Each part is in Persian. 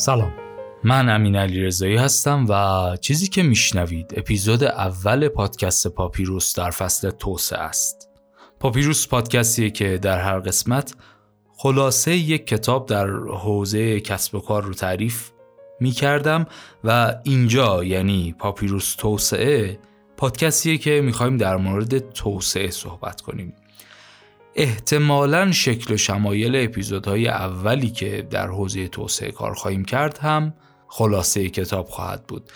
سلام. من امین علی رضایی هستم و چیزی که میشنوید اپیزود اول پادکست پاپیروس در فصل توسعه است. پاپیروس پادکستیه که در هر قسمت خلاصه یک کتاب در حوزه کسب و کار رو تعریف می کردم و اینجا یعنی پاپیروس توسعه پادکستیه که می‌خوایم در مورد توسعه صحبت کنیم. احتمالا شکل و شمایل اپیزودهای اولی که در حوزه توسعه کار خواهیم کرد هم خلاصه کتاب خواهد بود.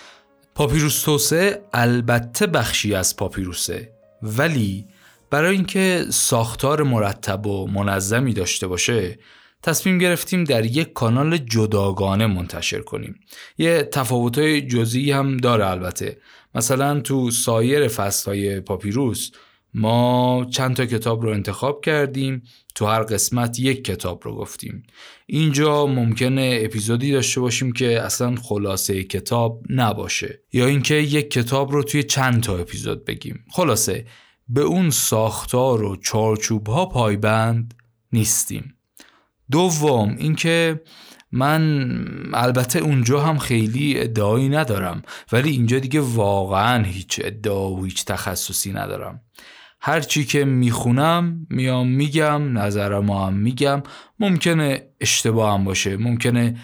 پاپیروس توسعه البته بخشی از پاپیروسه ولی برای اینکه ساختار مرتب و منظمی داشته باشه تصمیم گرفتیم در یک کانال جداگانه منتشر کنیم. یه تفاوتهای جزئی هم داره البته. مثلا تو سایر فصلهای پاپیروس ما چند تا کتاب رو انتخاب کردیم تو هر قسمت یک کتاب رو گفتیم. اینجا ممکنه اپیزودی داشته باشیم که اصلا خلاصه کتاب نباشه. یا اینکه یک کتاب رو توی چند تا اپیزود بگیم. خلاصه به اون ساختار و چارچوب ها پایبند نیستیم. دوم اینکه من البته اونجا هم خیلی ادعایی ندارم ولی اینجا دیگه واقعا هیچ ادعا و هیچ تخصصی ندارم. هر چی که می‌خونم میام میگم نظر ما هم میگم. ممکنه اشتباه هم باشه ممکنه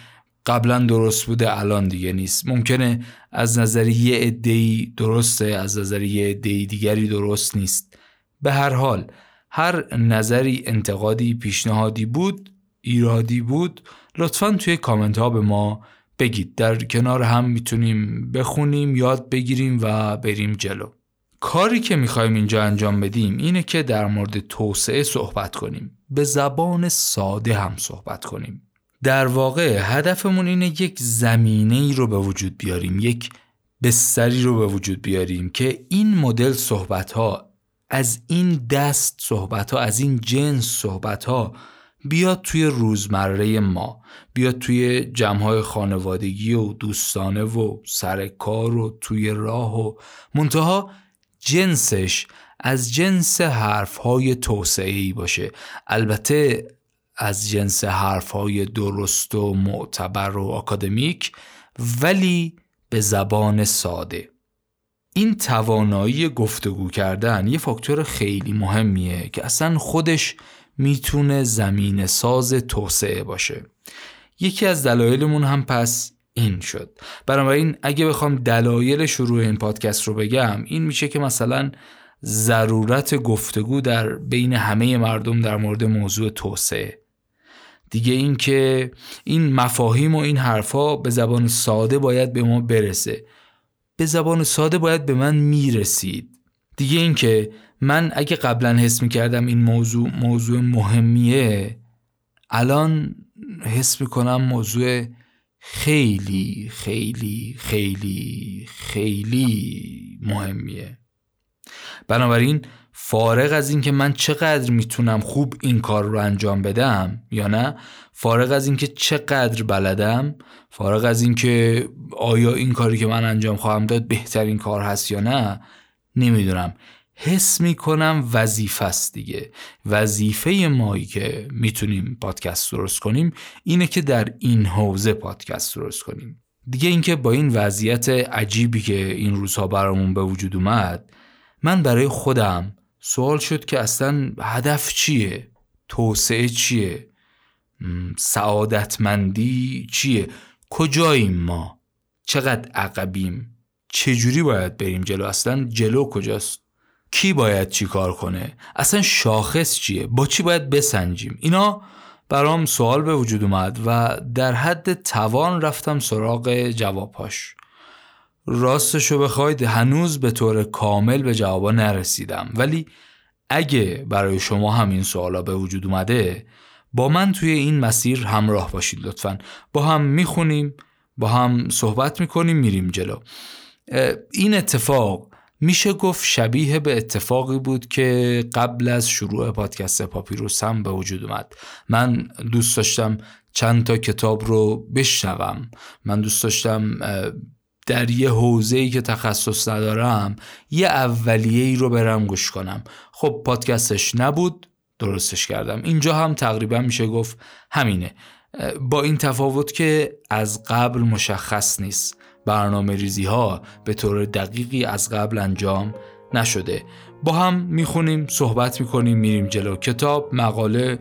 قبلا درست بوده الان دیگه نیست. ممکنه از نظر یه ادهی درسته از نظر یه ادهی دیگری درست نیست. به هر حال هر نظری انتقادی پیشنهادی بود ایرادی بود لطفا توی کامنت ها به ما بگید. در کنار هم می‌تونیم بخونیم یاد بگیریم و بریم جلو. کاری که می‌خوایم اینجا انجام بدیم اینه که در مورد توسعه صحبت کنیم. به زبان ساده هم صحبت کنیم. در واقع هدفمون اینه یک زمینه ای رو به وجود بیاریم یک بستری رو به وجود بیاریم که این مدل صحبت ها از این دست صحبت ها از این جنس صحبت ها بیاد توی روزمره ما بیاد توی جمعهای خانوادگی و دوستانه و سر کار و توی راه و منتها جنسش از جنس حرف های توسعه ای باشه. البته از جنس حرف های درست و معتبر و اکادمیک ولی به زبان ساده. این توانایی گفتگو کردن یه فاکتور خیلی مهمیه که اصلا خودش می‌تونه زمین ساز توسعه باشه. یکی از دلایلمون هم پس این شد. بنابراین اگه بخوام دلایل شروع این پادکست رو بگم این میشه که مثلا ضرورت گفتگو در بین همه مردم در مورد موضوع توسعه. دیگه این که این مفاهیم و این حرفا به زبان ساده باید به ما برسه. به زبان ساده باید به من می‌رسید. دیگه این که من اگه قبلا حس می‌کردم این موضوع موضوع مهمیه الان حس می‌کنم موضوع خیلی خیلی خیلی خیلی مهمیه. بنابراین فارغ از اینکه من چقدر می‌تونم خوب این کار رو انجام بدم یا نه فارغ از اینکه چقدر بلدم فارغ از اینکه آیا این کاری که من انجام خواهم داد بهترین کار هست یا نه نمی‌دونم. حس می‌کنم وظیفه است دیگه. وظیفه مایی که می‌تونیم پادکست درست کنیم اینه که در این حوزه پادکست درست کنیم. دیگه اینکه با این وضعیت عجیبی که این روزها برامون به وجود اومد من برای خودم سوال شد که اصلا هدف چیه؟ توسعه چیه؟ سعادتمندی چیه؟ کجاییم ما؟ چقدر عقبیم؟ چجوری باید بریم جلو؟ اصلا جلو کجاست؟ کی باید چی کار کنه؟ اصلا شاخص چیه؟ با چی باید بسنجیم؟ اینا برام سوال به وجود اومد و در حد توان رفتم سراغ جوابهاش. راستشو بخواید هنوز به طور کامل به جوابا نرسیدم. ولی اگه برای شما هم این سوالا به وجود اومده با من توی این مسیر همراه باشید لطفا. با هم می‌خونیم با هم صحبت می‌کنیم میریم جلو. این اتفاق میشه گفت شبیه به اتفاقی بود که قبل از شروع پادکست پاپیروس هم به وجود اومد. من دوست داشتم چند تا کتاب رو بشنوم. من دوست داشتم در یه حوزه ای که تخصص ندارم یه اولیه ای رو برم گوش کنم. خب پادکستش نبود درستش کردم. اینجا هم تقریبا میشه گفت همینه. با این تفاوت که از قبل مشخص نیست. برنامه ریزی ها به طور دقیقی از قبل انجام نشده. با هم می‌خونیم صحبت می‌کنیم میریم جلو. کتاب مقاله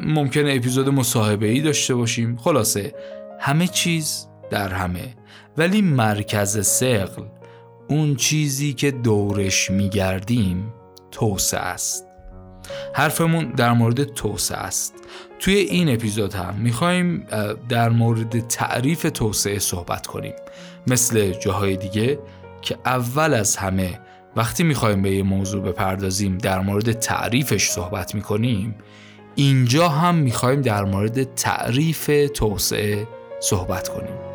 ممکنه اپیزود مصاحبه ای داشته باشیم. خلاصه همه چیز در همه. ولی مرکز سقل اون چیزی که دورش میگردیم توسعه است. حرفمون در مورد توسعه است. توی این اپیزود هم می‌خوایم در مورد تعریف توسعه صحبت کنیم. مثل جاهای دیگه که اول از همه وقتی می‌خوایم به یه موضوع بپردازیم در مورد تعریفش صحبت می‌کنیم اینجا هم می‌خوایم در مورد تعریف توسعه صحبت کنیم.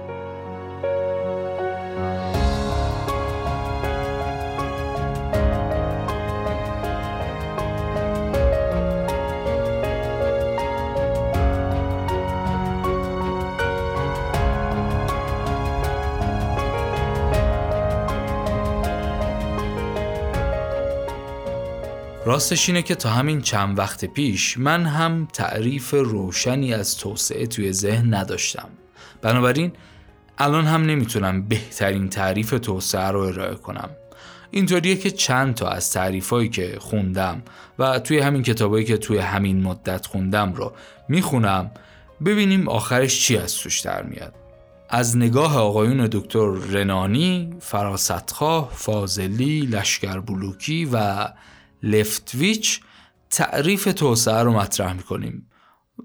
راستش اینه که تا همین چند وقت پیش من هم تعریف روشنی از توسعه توی ذهن نداشتم. بنابراین الان هم نمی‌تونم بهترین تعریف توسعه رو ارائه کنم. اینطوریه که چند تا از تعریفایی که خوندم و توی همین کتابایی که توی همین مدت خوندم رو می‌خونم ببینیم آخرش چی از توش در میاد. از نگاه آقایون دکتر رنانی، فراستخواه، فازلی، لشکر بلوکی و لفتویچ تعریف توسعه رو مطرح می‌کنیم.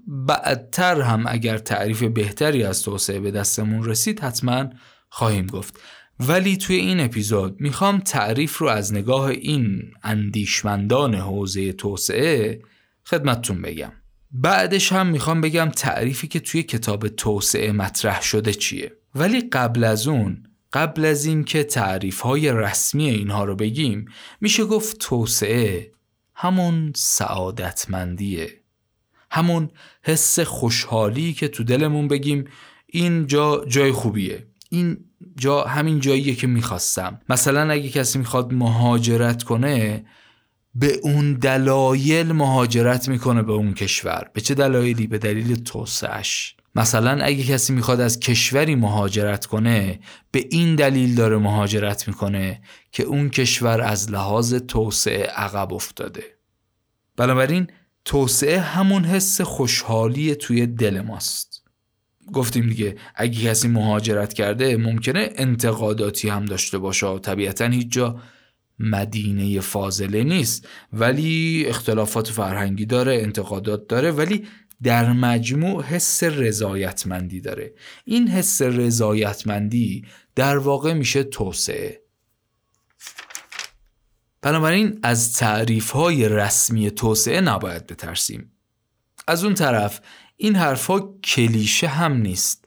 بعدتر هم اگر تعریف بهتری از توسعه به دستمون رسید حتما خواهیم گفت. ولی توی این اپیزود می‌خوام تعریف رو از نگاه این اندیشمندان حوزه توسعه خدمتتون بگم. بعدش هم می‌خوام بگم تعریفی که توی کتاب توسعه مطرح شده چیه. ولی قبل از اون قبل از اینکه تعریف های رسمی اینها رو بگیم میشه گفت توسعه همون سعادتمندیه. همون حس خوشحالی که تو دلمون بگیم این جا جای خوبیه. این جا همین جاییه که می‌خواستم. مثلا اگه کسی می‌خواد مهاجرت کنه به اون دلایل مهاجرت می‌کنه به اون کشور. به چه دلایلی؟ به دلیل توسعهش مثلا اگه کسی می‌خواد از کشوری مهاجرت کنه به این دلیل داره مهاجرت می‌کنه که اون کشور از لحاظ توسعه عقب افتاده. بنابراین توسعه همون حس خوشحالی توی دل ماست. گفتیم دیگه اگه کسی مهاجرت کرده ممکنه انتقاداتی هم داشته باشه و طبیعتا هیچ جا مدینه فاضله نیست. ولی اختلافات فرهنگی داره انتقادات داره ولی در مجموع حس رضایتمندی داره. این حس رضایتمندی در واقع میشه توسعه. بنابراین از تعریف های رسمی توسعه نباید بترسیم. از اون طرف این حرفها کلیشه هم نیست.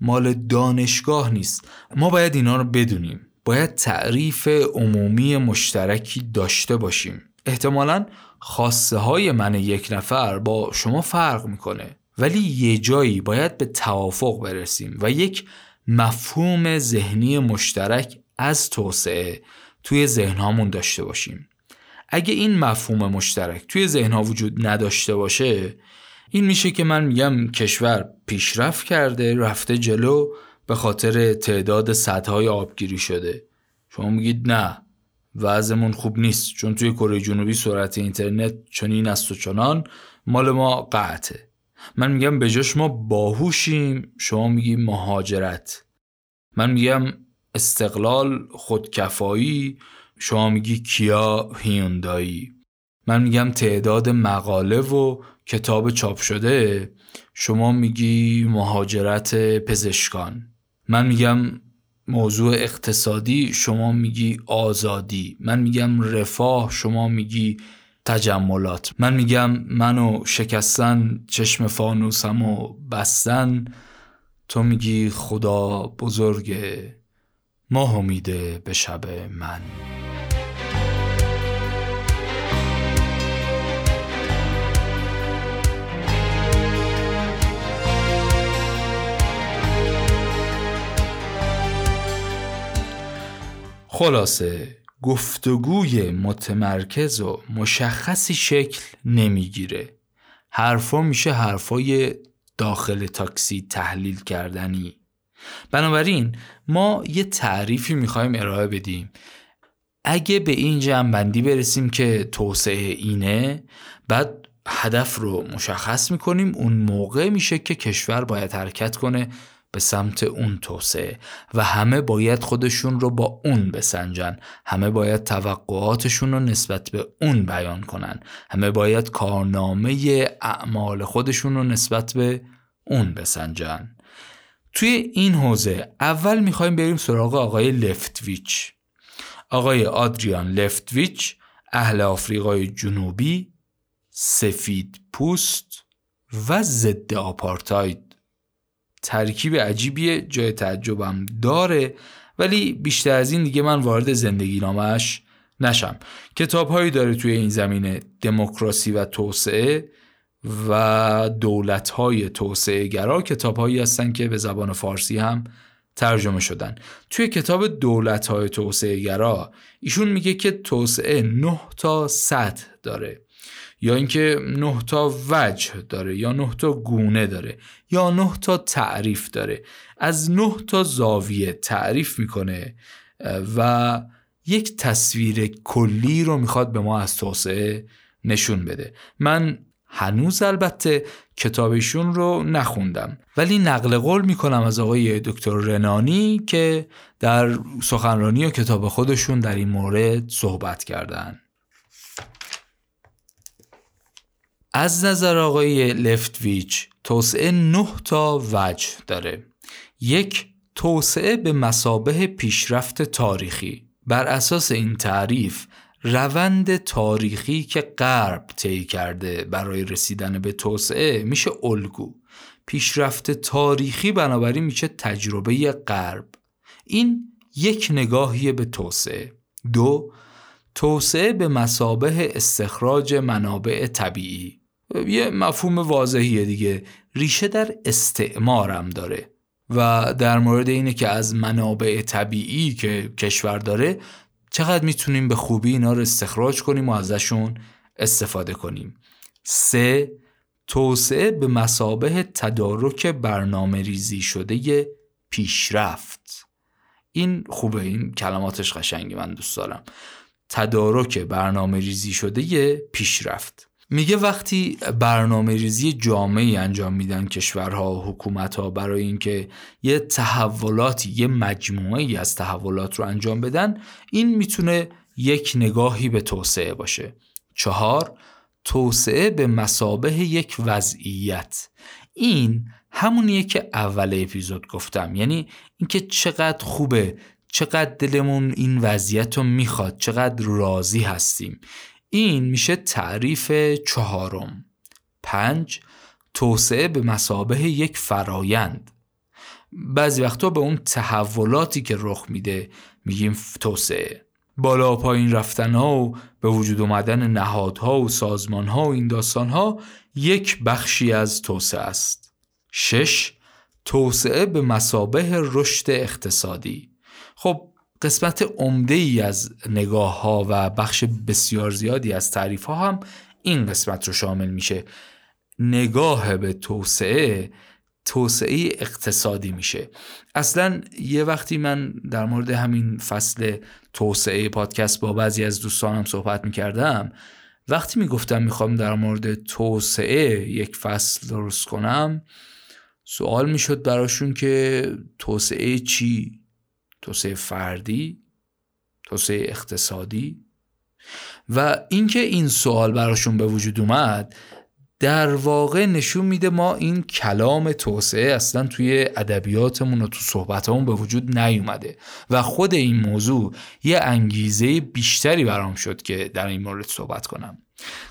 مال دانشگاه نیست. ما باید اینا رو بدونیم. باید تعریف عمومی مشترکی داشته باشیم. احتمالا خواسته های من یک نفر با شما فرق می‌کنه. ولی یه جایی باید به توافق برسیم و یک مفهوم ذهنی مشترک از توسعه توی ذهنهامون داشته باشیم. اگه این مفهوم مشترک توی ذهنها وجود نداشته باشه این میشه که من میگم کشور پیشرفت کرده رفته جلو به خاطر تعداد سدهای آبگیری شده. شما میگید نه. وضعمون خوب نیست چون توی کره جنوبی سرعت اینترنت چنین است و چنان مال ما قطعه. من میگم به جاش ما باهوشیم شما میگی مهاجرت. من میگم استقلال خودکفایی شما میگی کیا هیوندایی. من میگم تعداد مقاله و کتاب چاپ شده شما میگی مهاجرت پزشکان. من میگم موضوع اقتصادی شما میگی آزادی من میگم رفاه شما میگی تجملات. من میگم منو شکستن چشم فانوسم و بستن تو میگی خدا بزرگه ماه امیده به شب من. خلاصه. گفتگوی متمرکز و مشخصی شکل نمی‌گیره. حرفا میشه حرفای داخل تاکسی تحلیل کردنی. بنابراین ما یه تعریفی می‌خوایم ارائه بدیم. اگه به این جنبندی برسیم که توسعه اینه بعد هدف رو مشخص می‌کنیم. اون موقع میشه که کشور باید حرکت کنه. به سمت اون توسعه و همه باید خودشون رو با اون بسنجن. همه باید توقعاتشون رو نسبت به اون بیان کنن. همه باید کارنامه اعمال خودشون رو نسبت به اون بسنجن. توی این حوزه اول می‌خوایم بریم سراغ آقای لفتویچ. آقای آدریان لفتویچ اهل آفریقای جنوبی سفید پوست و ضد آپارتاید. ترکیب عجیبیه جای تعجبم داره ولی بیشتر از این دیگه من وارد زندگی نامش نشم. کتاب هایی داره توی این زمینه دموکراسی و توسعه و دولت های توسعه گرا کتاب هایی هستن که به زبان فارسی هم ترجمه شدن. توی کتاب دولت های توسعه گرا ایشون میگه که توسعه نه تا سطح داره. یا اینکه نه تا وجه داره یا نه تا گونه داره یا نه تا تعریف داره. از نه تا زاویه تعریف می‌کنه و یک تصویر کلی رو می‌خواد به ما از توسعه نشون بده. من هنوز البته کتابشون رو نخوندم ولی نقل قول می‌کنم از آقای دکتر رنانی که در سخنرانی و کتاب خودشون در این مورد صحبت کردن. از نظر آقای لفتویچ توسعه نه تا وجه داره. یک توسعه به مسابه پیشرفت تاریخی. بر اساس این تعریف روند تاریخی که غرب طی کرده برای رسیدن به توسعه میشه الگو. پیشرفت تاریخی بنابراین میشه تجربه غرب. این یک نگاهی به توسعه. دو توسعه به مسابه استخراج منابع طبیعی. یه مفهوم واضحیه دیگه. ریشه در استعمارم داره و در مورد اینه که از منابع طبیعی که کشور داره چقدر می‌تونیم به خوبی اینا رو استخراج کنیم و ازشون استفاده کنیم. سه توسعه به مسابه تدارک برنامه ریزی شده پیشرفت. این خوبه این کلماتش قشنگی من دوست دارم. تدارک برنامه ریزی شده پیشرفت. میگه وقتی برنامه ریزی جامعی انجام میدن کشورها و حکومتها برای اینکه یه تحولاتی یه مجموعه ای از تحولات رو انجام بدن این می‌تونه یک نگاهی به توسعه باشه. چهار توسعه به مسابه یک وضعیت. این همونیه که اول اپیزود گفتم. یعنی اینکه چقدر خوبه چقدر دلمون این وضعیت رو می‌خواد چقدر راضی هستیم. این میشه تعریف چهارم. پنج توسعه به مسابه یک فرایند. بعضی وقتا به اون تحولاتی که رخ میده میگیم توسعه. بالا پایین رفتن ها و به وجود اومدن نهادها و سازمان ها و این داستان ها یک بخشی از توسعه است. شش توسعه به مسابه رشد اقتصادی. خب قسمت عمده ای از نگاه ها و بخش بسیار زیادی از تعریف ها هم این قسمت رو شامل میشه. نگاه به توسعه توسعه اقتصادی میشه. اصلا یه وقتی من در مورد همین فصل توسعه پادکست با بعضی از دوستانم صحبت می‌کردم وقتی می‌گفتم می‌خوام در مورد توسعه یک فصل درست کنم سوال می‌شد براشون که توسعه چی؟ توسعه فردی توسعه اقتصادی. و اینکه این سوال براشون به وجود اومد در واقع نشون میده ما این کلام توسعه اصلا توی ادبیاتمون و تو صحبتمون به وجود نیومده. و خود این موضوع یه انگیزه بیشتری برام شد که در این مورد صحبت کنم.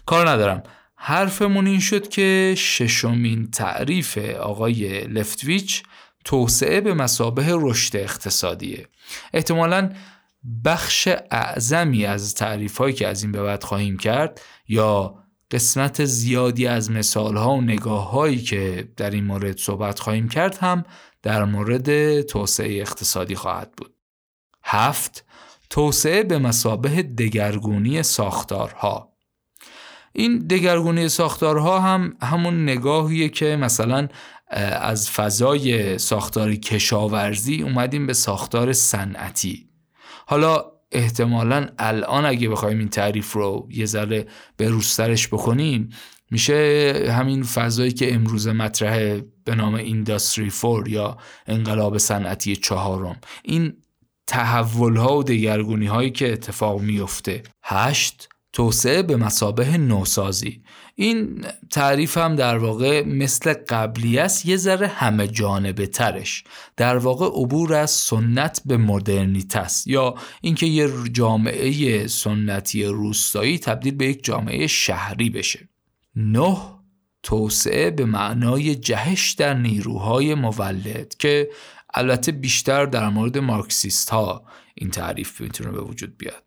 کار ندارم. حرفمون این شد که ششمین تعریف آقای لفتویچ توسعه به مسابه رشد اقتصادیه احتمالا بخش اعظمی از تعریف هایی که از این به بعد خواهیم کرد یا قسمت زیادی از مثال ها و نگاه هایی که در این مورد صحبت خواهیم کرد هم در مورد توسعه اقتصادی خواهد بود. هفت توسعه به مسابه دگرگونی ساختارها این دگرگونی ساختارها هم همون نگاهیه که مثلا از فضای ساختار کشاورزی اومدیم به ساختار صنعتی. حالا احتمالا الان اگه بخوایم این تعریف رو یه ذره به روسترش بکنیم میشه همین فضایی که امروز مطرحه به نام اینداستری فور یا انقلاب صنعتی چهارم. این تحول ها و دگرگونی هایی که اتفاق میفته هشت توسعه به مسابه نوسازی. این تعریف هم در واقع مثل قبلی است یه ذره همه جانبه ترش. در واقع عبور از سنت به مدرنیت است. یا اینکه یه جامعه سنتی روستایی تبدیل به یک جامعه شهری بشه. نه توسعه به معنای جهش در نیروهای مولد که البته بیشتر در مورد مارکسیست ها این تعریف می‌تونه به وجود بیاد.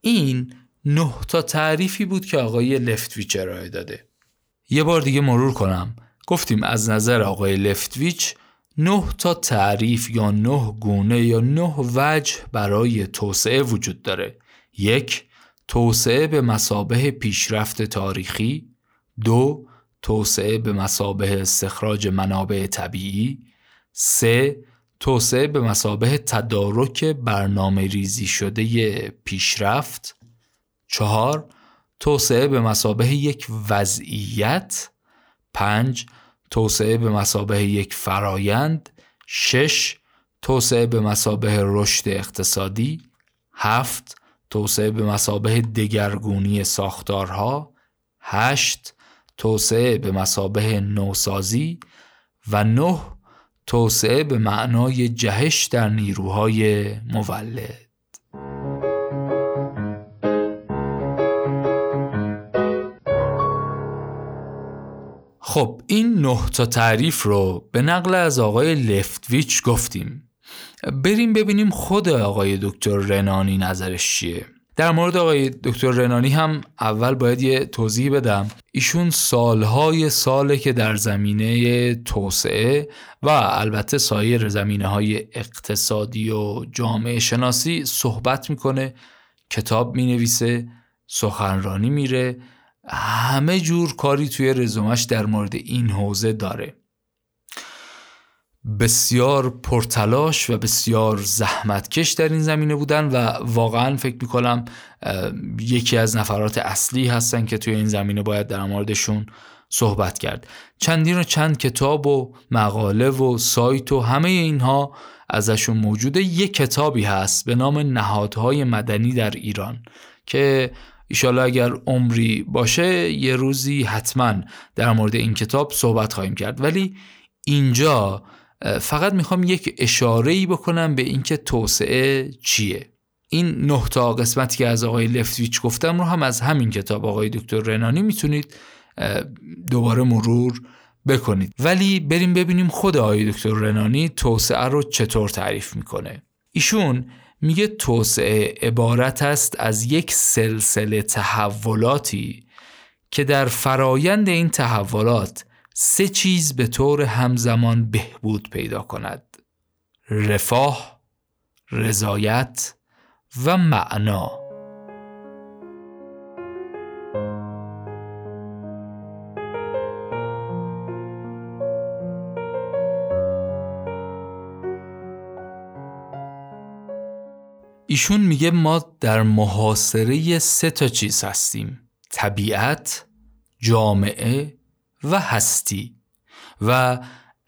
این نه تا تعریفی بود که آقای لفتویچ ارائه داده. یه بار دیگه مرور کنم. گفتیم از نظر آقای لفتویچ نه تا تعریف یا نه گونه یا نه وجه برای توسعه وجود داره. یک توسعه به مسابه پیشرفت تاریخی. دو توسعه به مسابه استخراج منابع طبیعی. سه توسعه به مسابه تدارک برنامه ریزی شده پیشرفت. چهار توسعه به مسابه یک وضعیت پنج توسعه به مسابه یک فرایند شش توسعه به مسابه رشد اقتصادی هفت توسعه به مسابه دگرگونی ساختارها هشت توسعه به مسابه نوسازی و نه توسعه به معنای جهش در نیروهای مولد. خب این نه تا تعریف رو به نقل از آقای لفتویچ گفتیم. بریم ببینیم خود آقای دکتر رنانی نظرش چیه. در مورد آقای دکتر رنانی هم اول باید یه توضیح بدم. ایشون سالهای ساله که در زمینه توسعه و البته سایر زمینه های اقتصادی و جامعه شناسی صحبت می‌کنه کتاب می‌نویسه سخنرانی میره همه جور کاری توی رزومش در مورد این حوزه داره. بسیار پرتلاش و بسیار زحمتکش در این زمینه بودن و واقعا فکر می‌کنم یکی از نفرات اصلی هستن که توی این زمینه باید در موردشون صحبت کرد. چندین و چند کتاب و مقاله و سایت و همه اینها ازشون موجوده. یک کتابی هست به نام نهادهای مدنی در ایران که ایشالا اگر عمری باشه یه روزی حتما در مورد این کتاب صحبت خواهیم کرد. ولی اینجا فقط می‌خوام یک اشاره ای بکنم به اینکه توسعه چیه. این نه تا قسمتی که از آقای لفتویچ گفتم رو هم از همین کتاب آقای دکتر رنانی می‌تونید دوباره مرور بکنید. ولی بریم ببینیم خود آقای دکتر رنانی توسعه رو چطور تعریف می‌کنه. ایشون میگه توسعه عبارت است از یک سلسله تحولاتی که در فرایند این تحولات سه چیز به طور همزمان بهبود پیدا کند رفاه، رضایت و معنا. ایشون میگه ما در محاصره سه تا چیز هستیم طبیعت، جامعه و هستی و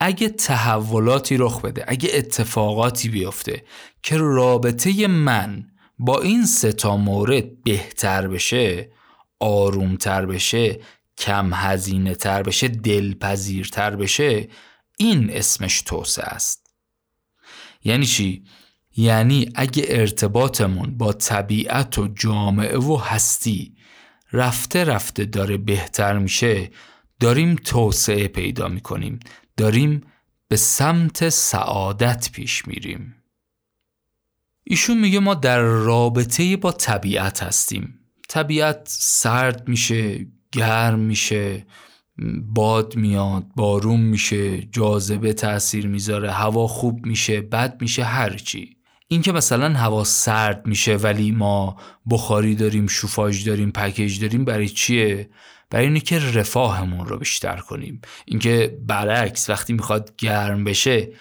اگه تحولاتی رخ بده اگه اتفاقاتی بیفته که رابطه من با این سه تا مورد بهتر بشه آرومتر بشه کم هزینه تر بشه دلپذیرتر بشه این اسمش توسعه است یعنی چی؟ یعنی اگه ارتباطمون با طبیعت و جامعه و هستی رفته رفته داره بهتر میشه داریم توسعه پیدا می‌کنیم. داریم به سمت سعادت پیش میریم. ایشون میگه ما در رابطه با طبیعت هستیم. طبیعت سرد میشه گرم میشه باد میاد بارون میشه جاذبه تاثیر می‌ذاره هوا خوب میشه بد میشه هرچی اینکه مثلا هوا سرد میشه ولی ما بخاری داریم شوفاژ داریم پکیج داریم برای چیه؟ برای اینه که رفاهمون رو بیشتر کنیم. اینکه برعکس وقتی می‌خواد گرم بشه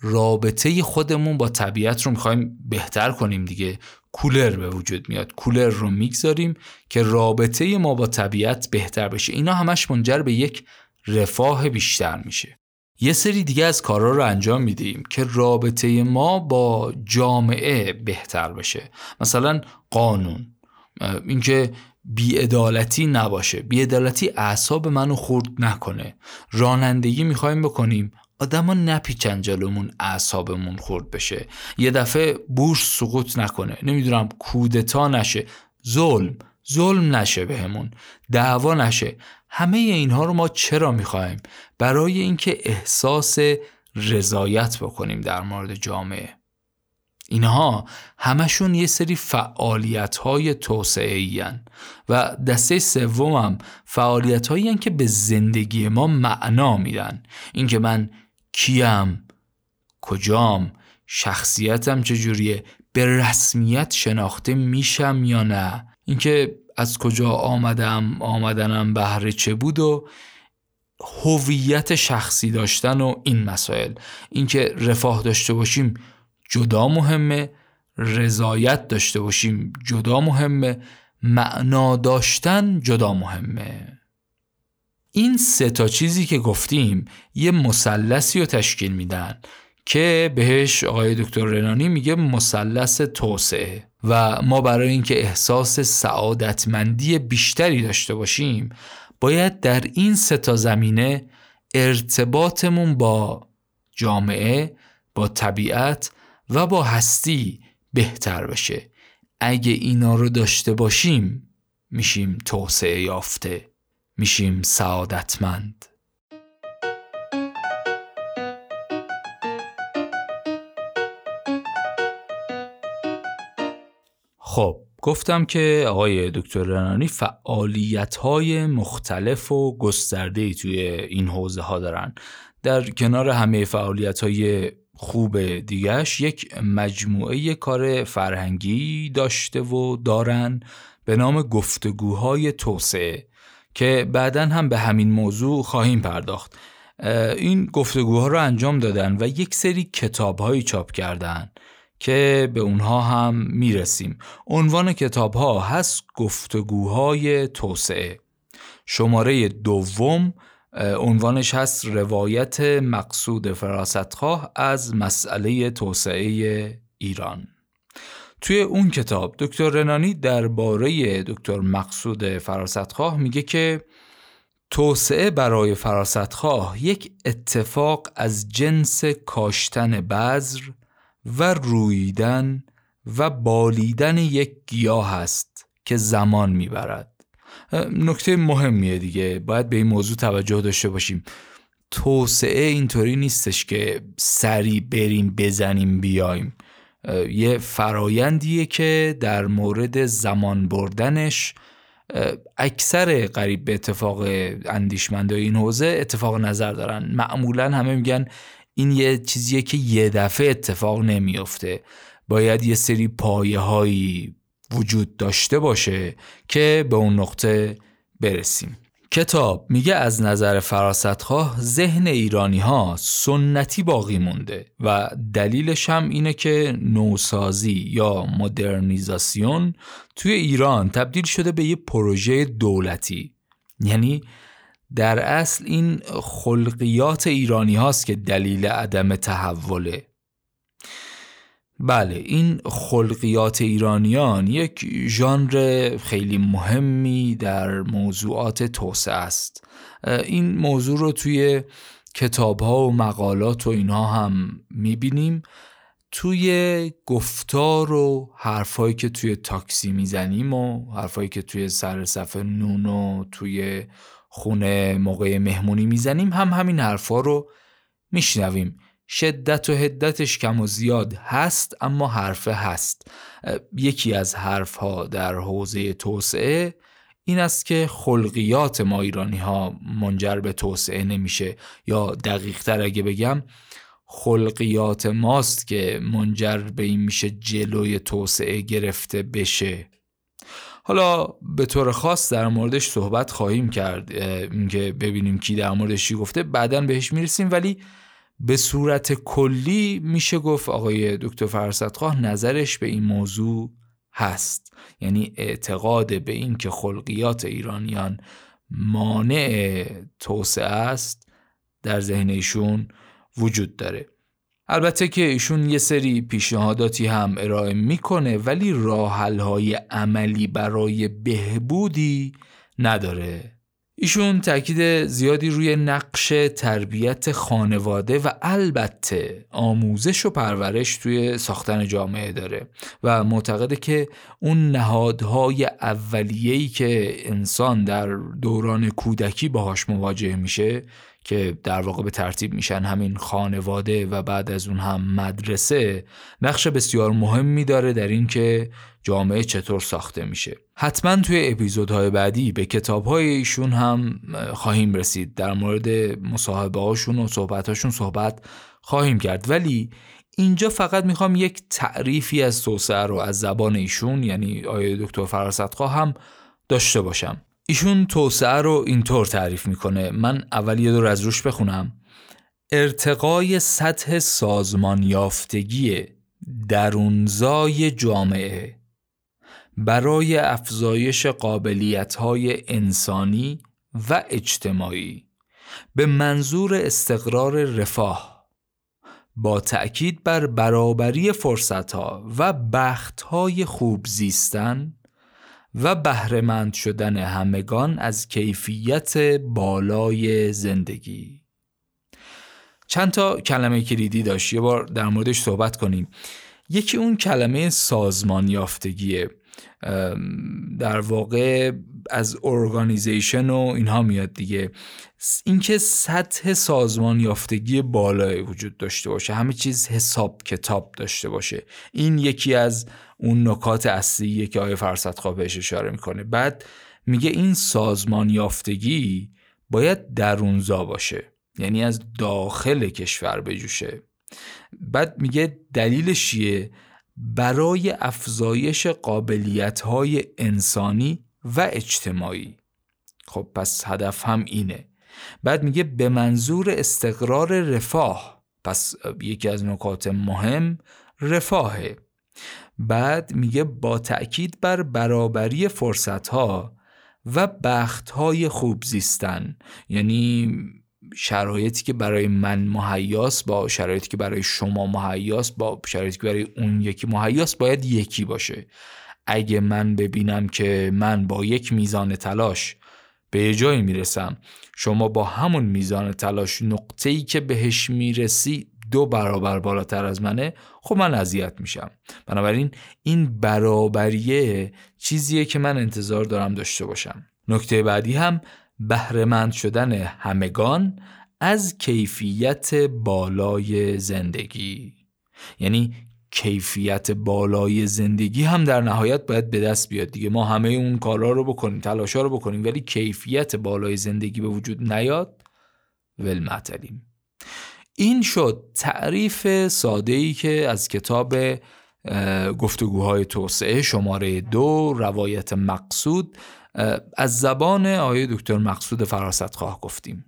رابطه خودمون با طبیعت رو می‌خوایم بهتر کنیم دیگه. کولر به وجود میاد. کولر رو می‌گذاریم که رابطه ما با طبیعت بهتر بشه. اینا همش منجر به یک رفاه بیشتر میشه. یه سری دیگه از کارا رو انجام میدیم که رابطه ما با جامعه بهتر بشه. مثلا قانون. اینکه بیعدالتی نباشه. بیعدالتی اعصاب منو خورد نکنه. رانندگی می‌خوایم بکنیم. آدما نپیچن جلومون اعصابمون خورد بشه. یه دفعه بورس سقوط نکنه. نمی‌دونم کودتا نشه. ظلم. ظلم نشه بهمون. دعوا نشه. همه اینها رو ما چرا می‌خوایم؟ برای اینکه احساس رضایت بکنیم در مورد جامعه. اینها همشون یه سری فعالیت های توسعه و دسته سومم فعالیت هایی که به زندگی ما معنا میدن. اینکه من کیم کجام شخصیتم چجوریه به رسمیت شناخته میشم یا نه. اینکه از کجا آمدم آمدنم بهره چه بود و هویت شخصی داشتن و این مسائل. اینکه رفاه داشته باشیم جدا مهمه رضایت داشته باشیم جدا مهمه معنا داشتن جدا مهمه. این سه تا چیزی که گفتیم یه مثلثی رو تشکیل میدن. که بهش آقای دکتر رنانی میگه مثلث توسعه و ما برای اینکه احساس سعادتمندی بیشتری داشته باشیم باید در این سه تا زمینه ارتباطمون با جامعه با طبیعت و با هستی بهتر بشه. اگه اینا رو داشته باشیم میشیم توسعه یافته میشیم سعادتمند. خب گفتم که آقای دکتر رنانی فعالیت های مختلف و گسترده توی این حوزه ها دارن. در کنار همه فعالیت های خوب دیگهش یک مجموعه کار فرهنگی داشته و دارن به نام گفتگوهای توسعه که بعدا هم به همین موضوع خواهیم پرداخت. این گفتگوها رو انجام دادن و یک سری کتابهایی چاپ کردن. که به اونها هم می‌رسیم. عنوان کتاب ها هست گفتگوهای توسعه. شماره دوم عنوانش هست روایت مقصود فراستخواه از مسئله توسعه ایران. توی اون کتاب دکتر رنانی درباره دکتر مقصود فراستخواه میگه که توسعه برای فراستخواه یک اتفاق از جنس کاشتن بذر و رویدن و بالیدن یک گیاه است که زمان می‌برد. نکته مهمیه دیگه باید به این موضوع توجه داشته باشیم. توسعه اینطوری نیستش که سری بریم بزنیم بیایم. یه فرایندیه که در مورد زمان بردنش اکثر قریب به اتفاق اندیشمنده این حوزه اتفاق نظر دارن. معمولا همه میگن این یه چیزیه که یه دفعه اتفاق نمیافته. باید یه سری پایه هایی وجود داشته باشه که به اون نقطه برسیم. کتاب میگه از نظر فراستخواه ذهن ایرانی ها سنتی باقی مونده و دلیلش هم اینه که نوسازی یا مدرنیزاسیون توی ایران تبدیل شده به یه پروژه دولتی. یعنی در اصل این خلقیات ایرانی هاست که دلیل عدم تحوله. بله این خلقیات ایرانیان یک ژانر خیلی مهمی در موضوعات توسعه است. این موضوع رو توی کتاب ها و مقالات و اینها هم می‌بینیم. توی گفتار و حرفایی که توی تاکسی می‌زنیم و حرفایی که توی سر صفحه نون و توی خونه موقع مهمونی می‌زنیم هم همین حرفا رو میشنویم. شدت و حدتش کم و زیاد هست اما حرفه هست. یکی از حرف ها در حوزه توسعه این است که خلقیات ما ایرانی ها منجر به توسعه نمیشه. یا دقیق تر اگه بگم خلقیات ماست که منجر به این میشه جلوی توسعه گرفته بشه. حالا به طور خاص در موردش صحبت خواهیم کرد اینکه ببینیم کی در موردش چی گفته بعدا بهش می‌رسیم. ولی به صورت کلی میشه گفت آقای دکتر فرصتخواه نظرش به این موضوع هست. یعنی اعتقاد به این که خلقیات ایرانیان مانع توسعه است در ذهن ایشون وجود داره. البته که ایشون یه سری پیشنهاداتی هم ارائه می‌کنه ولی راحل عملی برای بهبودی نداره. ایشون تاکید زیادی روی نقش تربیت خانواده و البته آموزش و پرورش توی ساختن جامعه داره و معتقده که اون نهادهای اولیه‌ای که انسان در دوران کودکی باهاش مواجه میشه که در واقع به ترتیب میشن همین خانواده و بعد از اون هم مدرسه نقش بسیار مهمی داره در اینکه جامعه چطور ساخته میشه. حتما توی اپیزودهای بعدی به کتابهای ایشون هم خواهیم رسید. در مورد مصاحبه هاشون و صحبت هاشون صحبت خواهیم کرد. ولی اینجا فقط می‌خوام یک تعریفی از توسعه رو از زبان ایشون یعنی آیه دکتر فراستخواه هم داشته باشم. ایشون توسعه رو اینطور تعریف می‌کنه. من اول یه دور از روش بخونم. ارتقای سطح سازمان یافتگی درونزای جامعه برای افزایش قابلیت های انسانی و اجتماعی به منظور استقرار رفاه با تأکید بر برابری فرصتها و بختهای خوب زیستن و بهرهمند شدن همگان از کیفیت بالای زندگی. چند تا کلمه کلیدی داشت. یه بار در موردش صحبت کنیم. یکی اون کلمه سازمان یافتگیه. در واقع از ارگانیزیشن و اینها میاد دیگه. اینکه سطح سازمان یافتگی بالای وجود داشته باشه. همه چیز حساب کتاب داشته باشه. این یکی از اون نکات اصلیه که آیه فرصت بهش اشاره می‌کنه. بعد میگه این سازمان یافتگی باید درونزا باشه یعنی از داخل کشور بجوشه. بعد میگه دلیلش چیه؟ برای افزایش قابلیت های انسانی و اجتماعی. خب پس هدف هم اینه. بعد میگه به منظور استقرار رفاه پس یکی از نکات مهم رفاهه. بعد میگه با تأکید بر برابری فرصت ها و بخت های خوب زیستن. یعنی شرایطی که برای من مهیاس با شرایطی که برای شما مهیاس با شرایطی که برای اون یکی مهیاس باید یکی باشه. اگه من ببینم که من با یک میزان تلاش به جایی می‌رسم شما با همون میزان تلاش نقطه ای که بهش می‌رسی دو برابر بالاتر از منه خب من اذیت میشم. بنابراین این برابریه چیزیه که من انتظار دارم داشته باشم. نکته بعدی هم بهرهمند شدن همگان از کیفیت بالای زندگی. یعنی کیفیت بالای زندگی هم در نهایت باید به دست بیاد دیگه. ما همه اون کارا رو بکنیم تلاشا رو بکنیم ولی کیفیت بالای زندگی به وجود نیاد ول معتلیم این شد تعریف ساده ای که از کتاب گفتگوهای توسعه شماره دو روایت مقصود از زبان آیه دکتر مقصود فراست خواه گفتیم.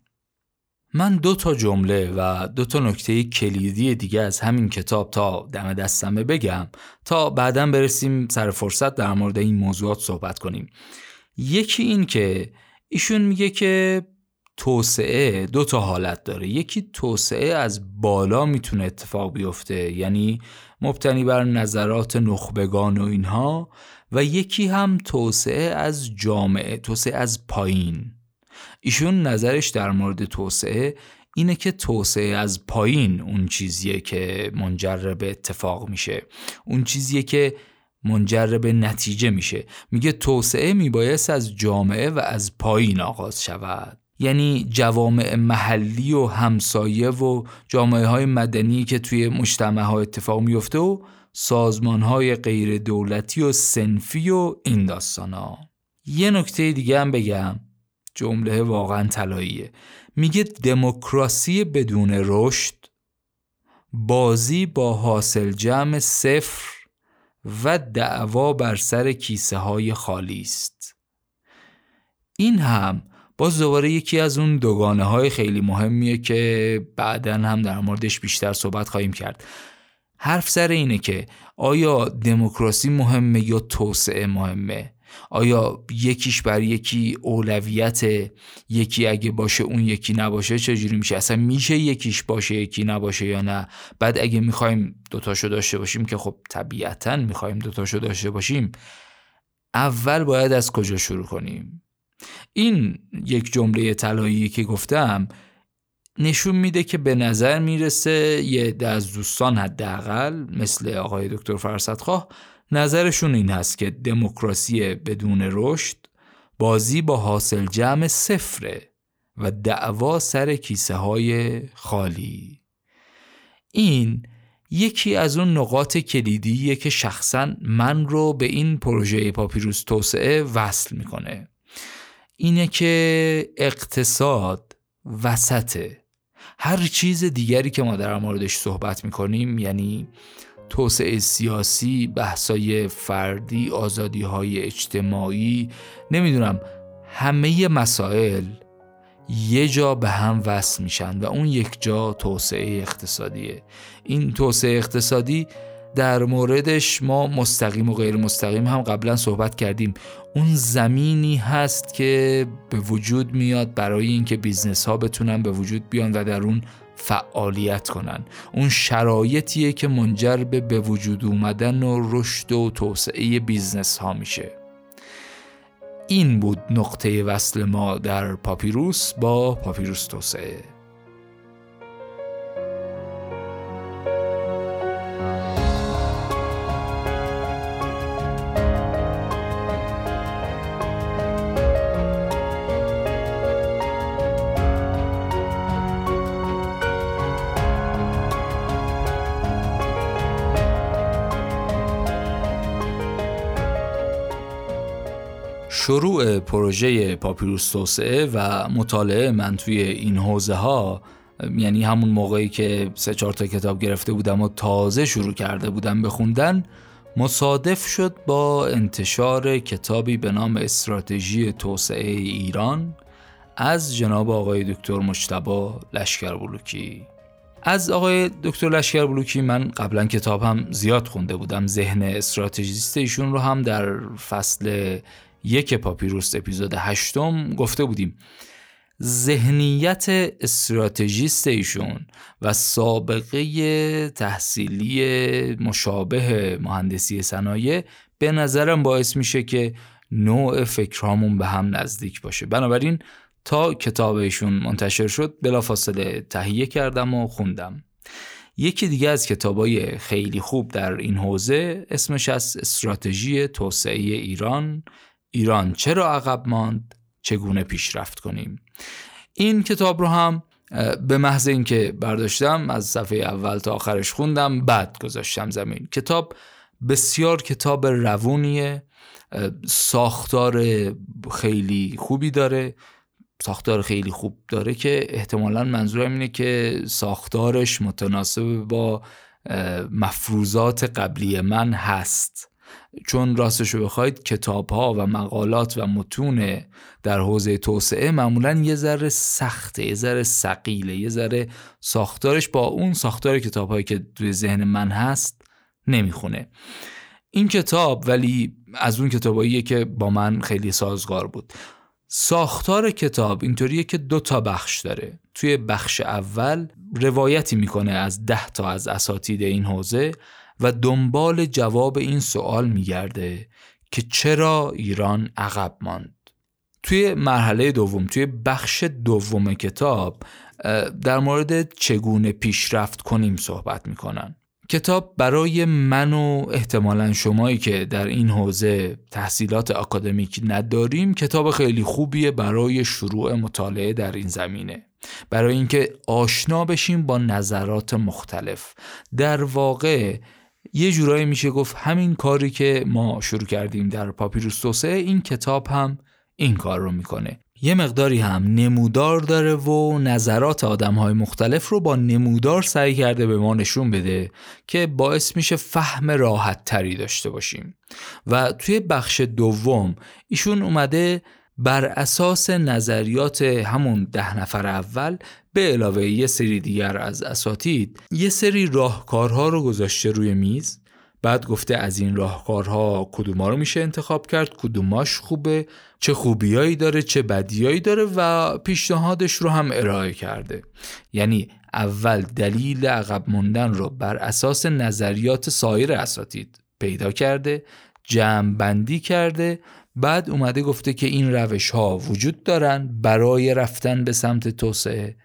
من دو تا جمله و دو تا نکته کلیدی دیگه از همین کتاب تا دم دستمه بگم تا بعدا برسیم سر فرصت در مورد این موضوعات صحبت کنیم. یکی این که ایشون میگه که توسعه دو تا حالت داره. یکی توسعه از بالا می‌تونه اتفاق بیفته یعنی مبتنی بر نظرات نخبگان و اینها و یکی هم توسعه از جامعه توسعه از پایین. ایشون نظرش در مورد توسعه اینه که توسعه از پایین اون چیزیه که منجر به اتفاق میشه. اون چیزیه که منجر به نتیجه میشه. میگه توسعه میبایست از جامعه و از پایین آغاز شود. یعنی جوامع محلی و همسایه و جامعه های مدنی که توی مجتمع ها اتفاق میفته و سازمان های غیر دولتی و سنفی و این داستان ها. یه نکته دیگه هم بگم. جمله واقعا طلاییه. میگه دموکراسی بدون رشد بازی با حاصل جمع صفر و دعوا بر سر کیسه های خالی است. این هم باز دوباره یکی از اون دوگانه های خیلی مهمیه که بعدا هم در موردش بیشتر صحبت خواهیم کرد. حرف سر اینه که آیا دموکراسی مهمه یا توسعه مهمه؟ آیا یکیش بر یکی اولویت یکی اگه باشه اون یکی نباشه چجوری میشه؟ اصلا میشه یکیش باشه یکی نباشه یا نه؟ بعد اگه می‌خوایم دوتاشو داشته باشیم که خب طبیعتا می‌خوایم دوتاشو داشته باشیم اول باید از کجا شروع کنیم؟ این یک جمله طلایی که گفتم نشون میده که به نظر می‌رسه یه ده از دوستان حداقل مثل آقای دکتر فرصتخواه نظرشون این هست که دموکراسی بدون رشد بازی با حاصل جمع صفره و دعوا سر کیسه های خالی. این یکی از اون نقاط کلیدیه که شخصا من رو به این پروژه پاپیروس توسعه وصل می‌کنه. اینه که اقتصاد وسطه. هر چیز دیگری که ما در موردش صحبت می‌کنیم یعنی توسعه سیاسی بحثای فردی آزادی های اجتماعی نمی‌دونم همه مسائل یه جا به هم وصل میشن و اون یک جا توسعه اقتصادیه. این توسعه اقتصادی در موردش ما مستقیم و غیر مستقیم هم قبلا صحبت کردیم. اون زمینی هست که به وجود میاد برای اینکه business ها بتونن به وجود بیان و در اون فعالیت کنن. اون شرایطیه که منجر به به وجود اومدن و رشد و توسعه business ها میشه. این بود نقطه وصل ما در پاپیروس با پاپیروس توسعه. شروع پروژه پاپیروس توسعه و مطالعه من توی این حوزه ها یعنی همون موقعی که سه چهار تا کتاب گرفته بودم و تازه شروع کرده بودم بخوندن مصادف شد با انتشار کتابی به نام استراتژی توسعه ایران از جناب آقای دکتر مجتبا لشکر بلوکی از آقای دکتر لشکر بلوکی من قبلا کتاب هم زیاد خونده بودم. ذهن استراتژیست ایشون رو هم در فصل یک پاپیروس اپیزود هشتم گفته بودیم. ذهنیت استراتژیست ایشون و سابقه تحصیلی مشابه مهندسی صنایع به نظرم باعث میشه که نوع فکرهامون به هم نزدیک باشه. بنابراین تا کتاب ایشون منتشر شد بلافاصله تهیه کردم و خوندم. یکی دیگه از کتابای خیلی خوب در این حوزه اسمش از استراتژی توسعه ایران ایران چرا عقب ماند؟ چگونه پیشرفت کنیم؟ این کتاب رو هم به محض اینکه برداشتم از صفحه اول تا آخرش خوندم بعد گذاشتم زمین. کتاب بسیار کتاب روونیه ساختار خیلی خوبی داره ساختار خیلی خوب داره که احتمالا منظورم اینه که ساختارش متناسب با مفروضات قبلی من هست. چون راستشو بخواید کتاب ها و مقالات و متون در حوزه توسعه معمولا یه ذره سخته یه ذره سقیله یه ذره ساختارش با اون ساختار کتاب هایی که توی ذهن من هست نمی‌خونه. این کتاب ولی از اون کتاباییه که با من خیلی سازگار بود. ساختار کتاب اینطوریه که دو تا بخش داره. توی بخش اول روایتی می‌کنه از ده تا از اساتید این حوزه. و دنبال جواب این سوال میگرده که چرا ایران عقب ماند. توی مرحله دوم توی بخش دوم کتاب در مورد چگونه پیشرفت کنیم صحبت می‌کنن. کتاب برای من و احتمالا شمایی که در این حوزه تحصیلات اکادمیک نداریم کتاب خیلی خوبیه برای شروع مطالعه در این زمینه. برای اینکه آشنا بشیم با نظرات مختلف. در واقع یه جورایی میشه گفت همین کاری که ما شروع کردیم در پاپیروس توسعه این کتاب هم این کار رو می‌کنه. یه مقداری هم نمودار داره و نظرات آدم های مختلف رو با نمودار سعی کرده به ما نشون بده که باعث میشه فهم راحت تری داشته باشیم. و توی بخش دوم ایشون اومده بر اساس نظریات همون ده نفر اول به علاوه یه سری دیگر از اساتید یه سری راهکارها رو گذاشته روی میز. بعد گفته از این راهکارها کدوما رو میشه انتخاب کرد کدوماش خوبه چه خوبیایی داره چه بدیایی داره و پیشنهادش رو هم ارائه کرده. یعنی اول دلیل عقب موندن رو بر اساس نظریات سایر اساتید پیدا کرده جمع بندی کرده بعد اومده گفته که این روش ها وجود دارن برای رفتن به سمت توسعه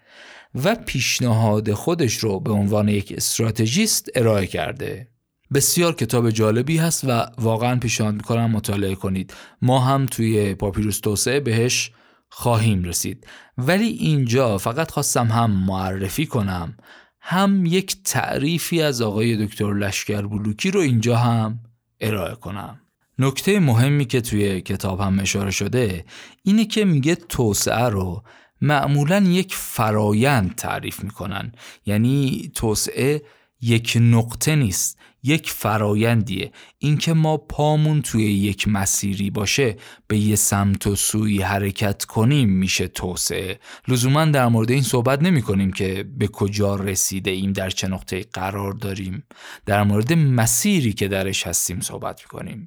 و پیشنهاد خودش رو به عنوان یک استراتژیست ارائه کرده. بسیار کتاب جالبی هست و واقعا پیشنهاد می‌کنم مطالعه کنید. ما هم توی پاپیروس توسعه بهش خواهیم رسید. ولی اینجا فقط خواستم هم معرفی کنم. هم یک تعریفی از آقای دکتر لشکر بلوکی رو اینجا هم ارائه کنم. نکته مهمی که توی کتاب هم اشاره شده اینه که میگه توسعه رو معمولا یک فرایند تعریف می‌کنن. یعنی توسعه یک نقطه نیست. یک فرایندیه. اینکه ما پامون توی یک مسیری باشه به یه سمت و سوی حرکت کنیم میشه توسعه. لزوما در مورد این صحبت نمی کنیم که به کجا رسیده ایم در چه نقطه قرار داریم. در مورد مسیری که درش هستیم صحبت می‌کنیم.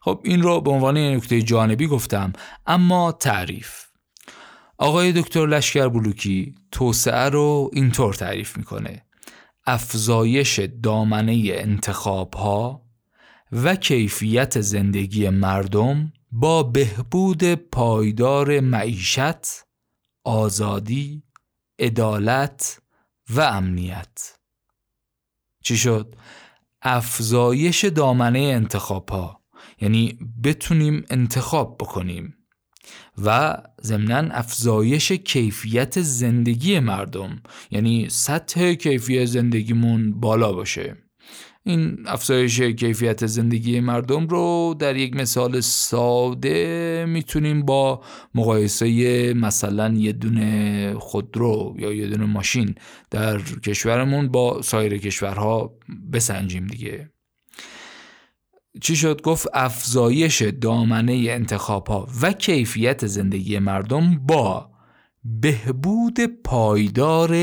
خب این رو به عنوان نکته جانبی گفتم. اما تعریف. آقای دکتر لشکر بلوکی توسعه رو اینطور تعریف می‌کنه. افزایش دامنه انتخاب ها و کیفیت زندگی مردم با بهبود پایدار معیشت، آزادی، عدالت و امنیت. چی شد؟ افزایش دامنه انتخاب ها یعنی بتونیم انتخاب بکنیم و ضمنا افزایش کیفیت زندگی مردم. یعنی سطح کیفیت زندگیمون بالا باشه. این افزایش کیفیت زندگی مردم رو در یک مثال ساده می‌تونیم با مقایسه مثلا یه دونه خودرو یا یه دونه ماشین در کشورمون با سایر کشورها بسنجیم دیگه. چی شد؟ گفت افزایش دامنه انتخاب ها و کیفیت زندگی مردم با بهبود پایدار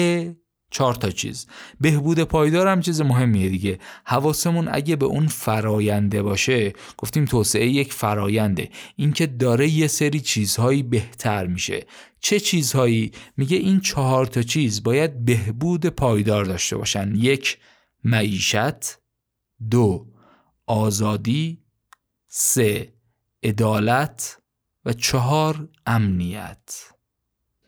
چهار تا چیز. بهبود پایدار هم چیز مهمیه دیگه. حواسمون اگه به اون فراینده باشه گفتیم توسعه یک فراینده اینکه داره یه سری چیزهایی بهتر میشه. چه چیزهایی؟ میگه این چهار تا چیز باید بهبود پایدار داشته باشن. یک معیشت. دو آزادی سه عدالت و چهار امنیت.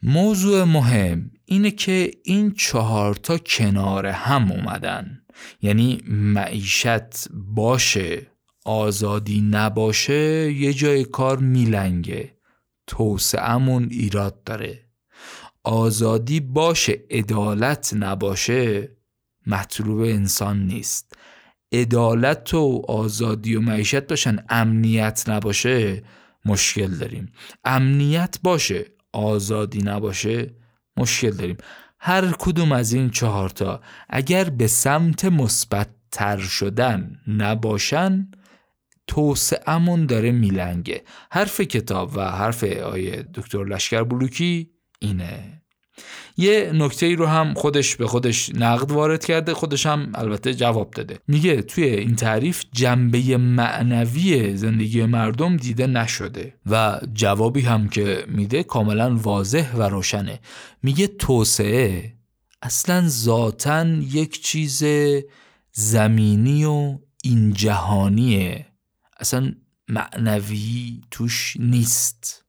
موضوع مهم اینه که این چهار تا کنار هم اومدن. یعنی معیشت باشه آزادی نباشه یه جای کار میلنگه. توسعهمون ایراد داره. آزادی باشه عدالت نباشه مطلوب انسان نیست. عدالت و آزادی و معیشت باشن. امنیت نباشه مشکل داریم. امنیت باشه آزادی نباشه مشکل داریم. هر کدوم از این چهارتا اگر به سمت مثبت تر شدن نباشن توسعهمون داره میلنگه. حرف کتاب و حرف آیه دکتر لشکر بلوکی اینه. یه نکته ای رو هم خودش به خودش نقد وارد کرده خودش هم البته جواب داده. میگه توی این تعریف جنبه معنوی زندگی مردم دیده نشده و جوابی هم که میده کاملا واضح و روشنه. میگه توسعه اصلا ذاتا یک چیز زمینی و این جهانیه. اصلا معنوی توش نیست.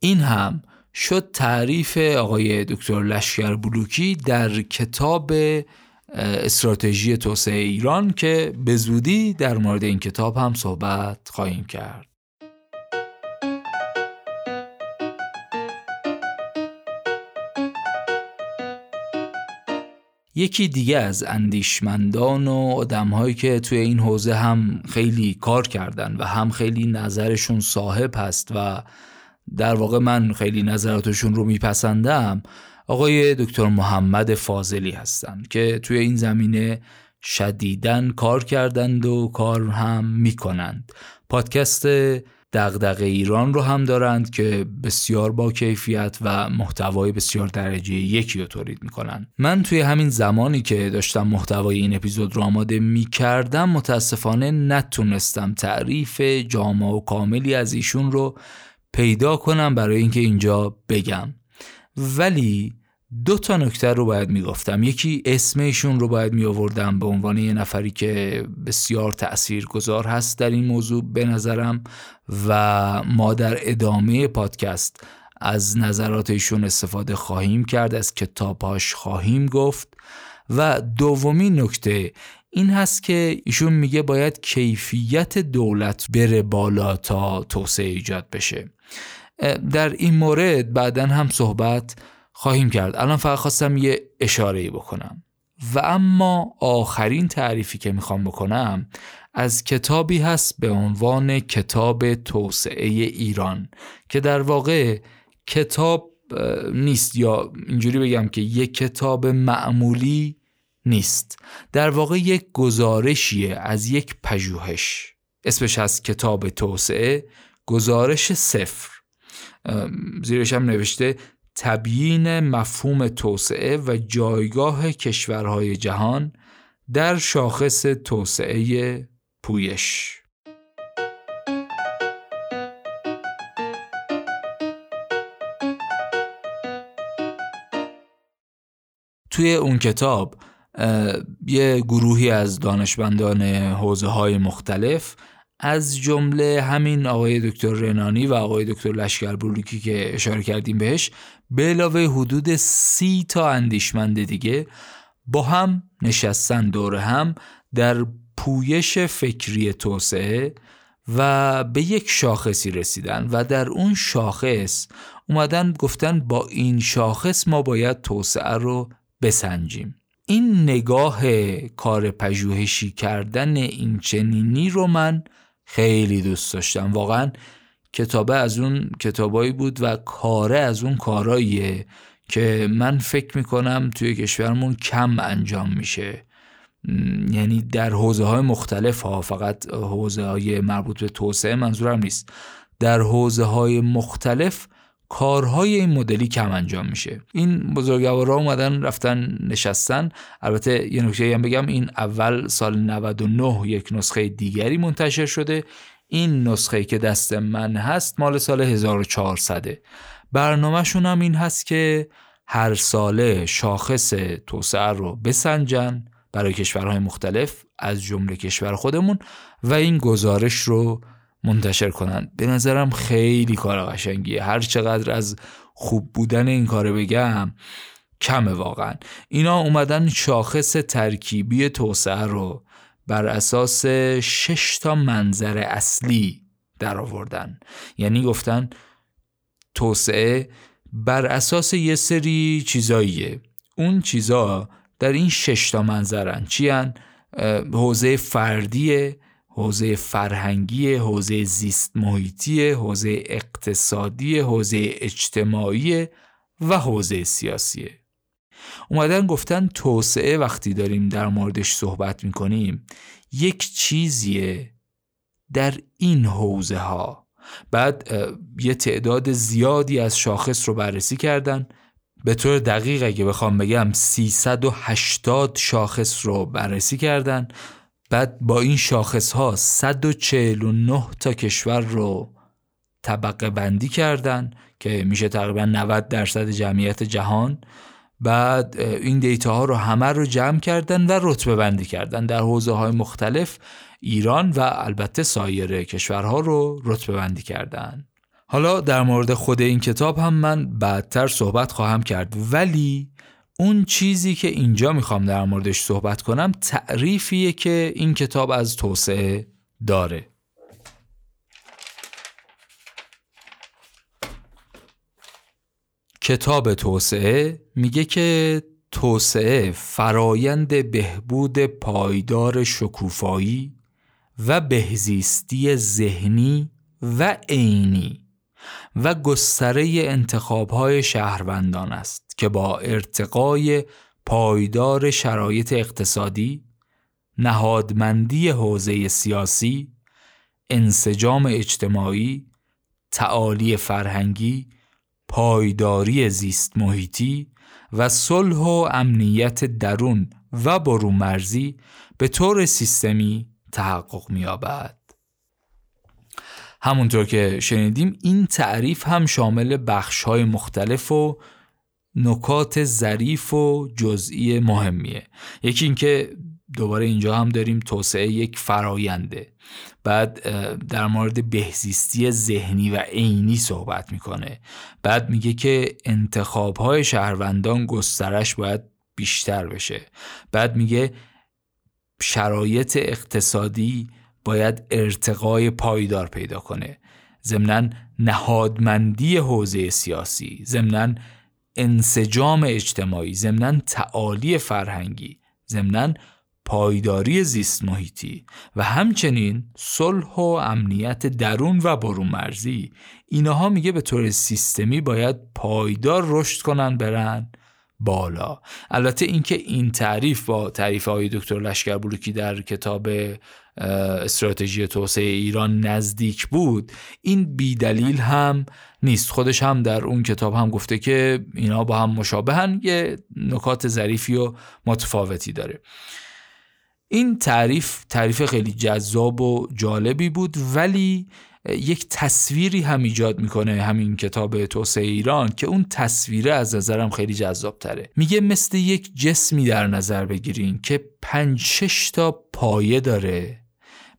این هم شد تعریف آقای دکتر لشکر بلوکی در کتاب استراتژی توسعه ایران که به زودی در مورد این کتاب هم صحبت خواهیم کرد. یکی دیگه از اندیشمندان و آدمهایی که توی این حوزه هم خیلی کار کردن و هم خیلی نظرشون صاحب هست و در واقع من خیلی نظراتشون رو میپسندم آقای دکتر محمد فاضلی هستند که توی این زمینه شدیدن کار کردند و کار هم می‌کنند. پادکست دغدغه ایران رو هم دارند که بسیار با کیفیت و محتوای بسیار درجه یکی رو تولید می‌کنن. من توی همین زمانی که داشتم محتوای این اپیزود رو آماده می‌کردم متاسفانه نتونستم تعریف جامع و کاملی از ایشون رو پیدا کنم برای اینکه اینجا بگم. ولی دو تا نکته رو باید می‌گفتم. یکی اسمشون رو باید می آوردم به عنوان یه نفری که بسیار تأثیر گذار هست در این موضوع به نظرم و ما در ادامه پادکست از نظرات ایشون استفاده خواهیم کرد از کتابهاش خواهیم گفت. و دومین نکته این هست که ایشون میگه باید کیفیت دولت بره بالا تا توسعه ایجاد بشه. در این مورد بعدا هم صحبت خواهیم کرد. الان فقط خواستم یه اشاره بکنم. و اما آخرین تعریفی که می‌خوام بکنم از کتابی هست به عنوان کتاب توسعه ایران که در واقع کتاب نیست یا اینجوری بگم که یک کتاب معمولی نیست. در واقع یک گزارشیه از یک پژوهش. اسمش از کتاب توسعه گزارش صفر. زیرش هم نوشته تبیین مفهوم توسعه و جایگاه کشورهای جهان در شاخص توسعه پویش. توی اون کتاب یه گروهی از دانشمندان حوزه های مختلف از جمله همین آقای دکتر رنانی و آقای دکتر لشکر بروکی که اشاره کردیم بهش به علاوه حدود سی تا اندیشمند دیگه با هم نشستن دور هم در پویش فکری توسعه و به یک شاخصی رسیدن و در اون شاخص اومدن گفتن با این شاخص ما باید توسعه رو بسنجیم. این نگاه کار پژوهشی کردن این چنینی رو من خیلی دوست داشتم. واقعا کتابه از اون کتابایی بود و کاره از اون کاراییه که من فکر می‌کنم توی کشورمون کم انجام میشه. یعنی در حوزه های مختلف ها فقط حوزه های مربوط به توسعه منظورم نیست. در حوزه های مختلف کارهای این مدلی کم انجام میشه. این بزرگوارا اومدن رفتن نشستن. البته یه نکته هم بگم این اول سال 99 یک نسخه دیگری منتشر شده. این نسخه که دست من هست مال سال 1400 برنامهشون هم این هست که هر ساله شاخص توسعه رو بسنجن برای کشورهای مختلف از جمله کشور خودمون و این گزارش رو منتشر کنن. به نظرم خیلی کار قشنگیه. هر چقدر از خوب بودن این کار بگم کمه واقعا. اینا اومدن شاخص ترکیبی توسعه رو بر اساس شش تا منظر اصلی در آوردن. یعنی گفتن توسعه بر اساس یه سری چیزاییه. اون چیزا در این شش تا منظرن. چی حوزه فردیه. حوزه فرهنگی، حوزه زیست محیطی، حوزه اقتصادی، حوزه اجتماعی و حوزه سیاسیه. اومدن گفتن توسعه وقتی داریم در موردش صحبت می‌کنیم یک چیزیه در این حوزه ها بعد یه تعداد زیادی از شاخص رو بررسی کردن. به طور دقیق اگه بخوام بگم 380 شاخص رو بررسی کردن. بعد با این شاخص ها 149 تا کشور رو طبقه بندی کردن که میشه تقریبا 90 درصد جمعیت جهان. بعد این دیتا ها رو همه رو جمع کردن و رتبه بندی کردن در حوزه های مختلف ایران و البته سایر کشورها رو رتبه بندی کردن. حالا در مورد خود این کتاب هم من بعدتر صحبت خواهم کرد. ولی اون چیزی که اینجا می‌خوام در موردش صحبت کنم تعریفیه که این کتاب از توسعه داره. کتاب توسعه میگه که توسعه فرایند بهبود پایدار شکوفایی و بهزیستی ذهنی و عینی و گستره انتخابهای شهروندان است. که با ارتقای پایدار شرایط اقتصادی، نهادمندی حوزه سیاسی، انسجام اجتماعی، تعالی فرهنگی، پایداری زیست محیطی و صلح و امنیت درون و مرزی به طور سیستمی تحقق می‌یابد. همونطور که شنیدیم این تعریف هم شامل بخش‌های مختلف و نکات ظریف و جزئی مهمیه. یکی اینکه دوباره اینجا هم داریم توسعه یک فراینده بعد در مورد بهزیستی ذهنی و عینی صحبت می‌کنه. بعد میگه که انتخاب های شهروندان گسترش باید بیشتر بشه. بعد میگه شرایط اقتصادی باید ارتقای پایدار پیدا کنه. ضمنا نهادمندی حوزه سیاسی ضمنا انسجام اجتماعی ضمنا تعالی فرهنگی ضمنا پایداری زیست محیطی و همچنین صلح و امنیت درون و برون مرزی. اینها میگه به طور سیستمی باید پایدار رشد کنن برن بالا. البته اینکه این تعریف با تعریف های دکتر لشکر بلوکی در کتاب استراتژی توسعه ایران نزدیک بود این بیدلیل هم نیست. خودش هم در اون کتاب هم گفته که اینا با هم مشابهن یه نکات ظریفی و متفاوتی داره. این تعریف تعریف خیلی جذاب و جالبی بود ولی یک تصویری هم ایجاد می‌کنه همین کتاب توسعه ایران که اون تصویره از نظرم خیلی جذاب تره میگه مثل یک جسمی در نظر بگیرین که پنج تا پایه داره.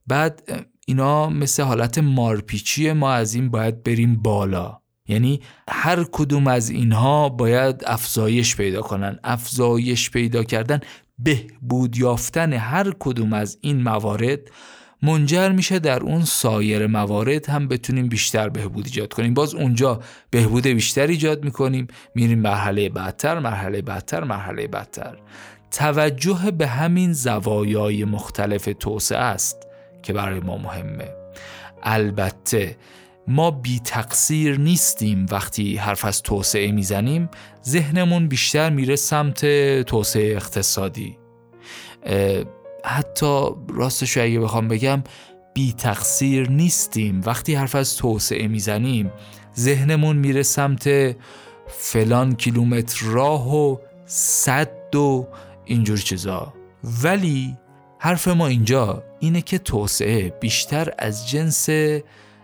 بعد اینا مثل حالت مارپیچی ما از این باید بریم بالا. یعنی هر کدوم از اینها باید افزایش پیدا کنن. افزایش پیدا کردن بهبود یافتن هر کدوم از این موارد منجر میشه در اون سایر موارد هم بتونیم بیشتر بهبود ایجاد کنیم. باز اونجا بهبود بیشتر ایجاد می‌کنیم. میریم مرحله بدتر مرحله بدتر مرحله بدتر توجه به همین زوایای مختلف توسعه است. که برای ما مهمه. البته ما بی تقصیر نیستیم وقتی حرف از توسعه می‌زنیم ذهنمون بیشتر میره سمت توسعه اقتصادی. حتی راستش اگه بخوام بگم بی تقصیر نیستیم. وقتی حرف از توسعه می‌زنیم ذهنمون میره سمت فلان کیلومتر راه و صد و اینجور چیزا. ولی حرف ما اینجا اینه که توسعه بیشتر از جنس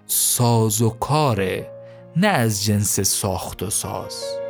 ساز و کاره نه از جنس ساخت و ساز.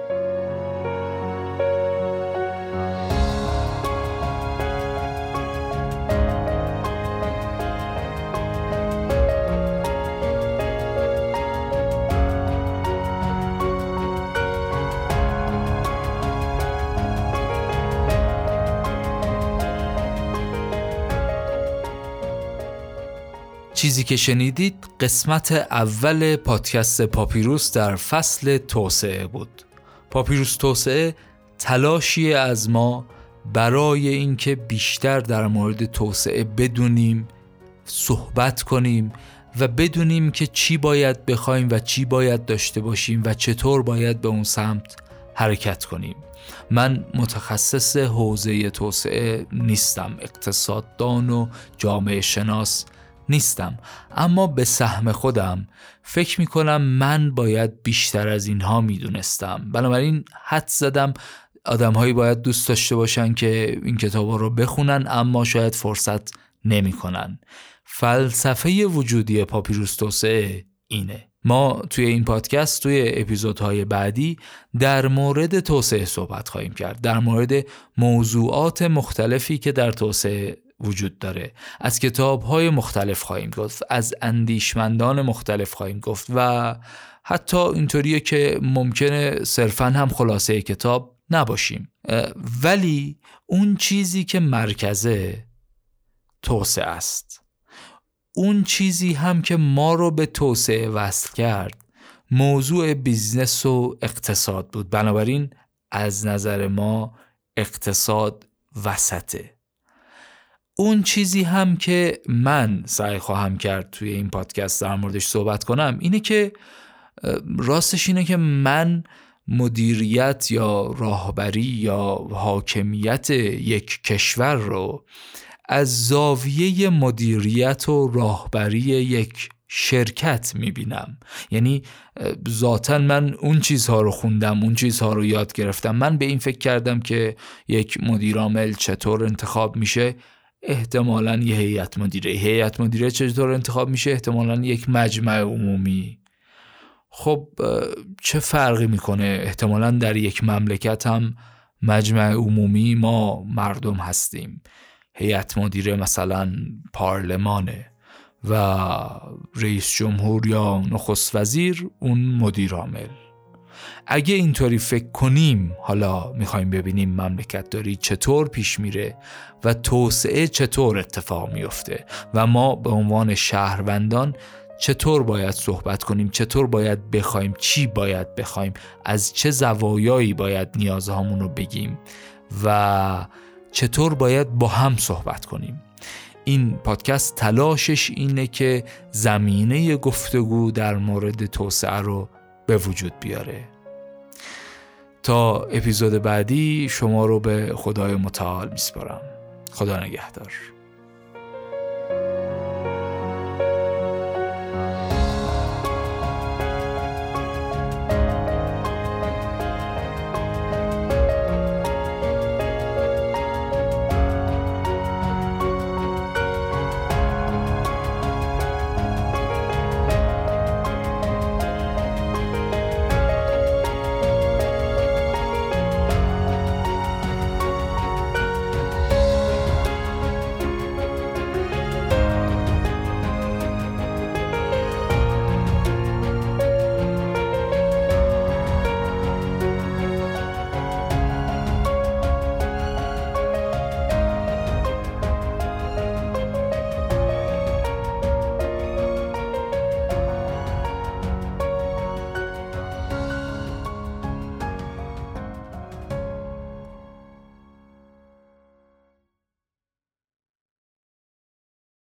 چیزی که شنیدید قسمت اول پادکست پاپیروس در فصل توسعه بود. پاپیروس توسعه تلاشی از ما برای اینکه بیشتر در مورد توسعه بدونیم صحبت کنیم و بدونیم که چی باید بخوایم و چی باید داشته باشیم و چطور باید به اون سمت حرکت کنیم. من متخصص حوزه توسعه نیستم اقتصاددان و جامعه شناس. نیستم. اما به سهم خودم فکر می کنم من باید بیشتر از اینها می دونستم بنابراین حد زدم. آدمهایی باید دوست داشته باشن که این کتاب رو بخونن اما شاید فرصت نمی کنن. فلسفه وجودی پاپیروس توسعه اینه. ما توی این پادکست توی اپیزودهای بعدی در مورد توسعه صحبت خواهیم کرد. در مورد موضوعات مختلفی که در توسعه وجود داره. از کتاب های مختلف خواهیم گفت از اندیشمندان مختلف خواهیم گفت و حتی اینطوریه که ممکنه صرفا هم خلاصه کتاب نباشیم. ولی اون چیزی که مرکزه توسعه است. اون چیزی هم که ما رو به توسعه وصل کرد موضوع بیزنس و اقتصاد بود. بنابراین از نظر ما اقتصاد وسطه. اون چیزی هم که من سعی خواهم کرد توی این پادکست در موردش صحبت کنم اینه که راستش اینه که من مدیریت یا راهبری یا حاکمیت یک کشور رو از زاویه مدیریت و راهبری یک شرکت می‌بینم. یعنی ذاتا من اون چیزها رو خوندم اون چیزها رو یاد گرفتم. من به این فکر کردم که یک مدیرعامل چطور انتخاب میشه؟ احتمالا یه هیئت مدیره. هیئت مدیره چطور انتخاب میشه؟ احتمالا یک مجمع عمومی. خب چه فرقی می‌کنه؟ احتمالا در یک مملکت هم مجمع عمومی ما مردم هستیم. هیئت مدیره مثلا پارلمانه و رئیس جمهور یا نخست وزیر اون مدیر عامل. اگه اینطوری فکر کنیم حالا می‌خوایم ببینیم مملکت داری چطور پیش میره و توسعه چطور اتفاق میفته و ما به عنوان شهروندان چطور باید صحبت کنیم چطور باید بخوایم چی باید بخوایم از چه زوایایی باید نیازهامون رو بگیم و چطور باید با هم صحبت کنیم. این پادکست تلاشش اینه که زمینه گفتگو در مورد توسعه رو به وجود بیاره. تا اپیزود بعدی شما رو به خدای متعال میسپارم. خدا نگهدار.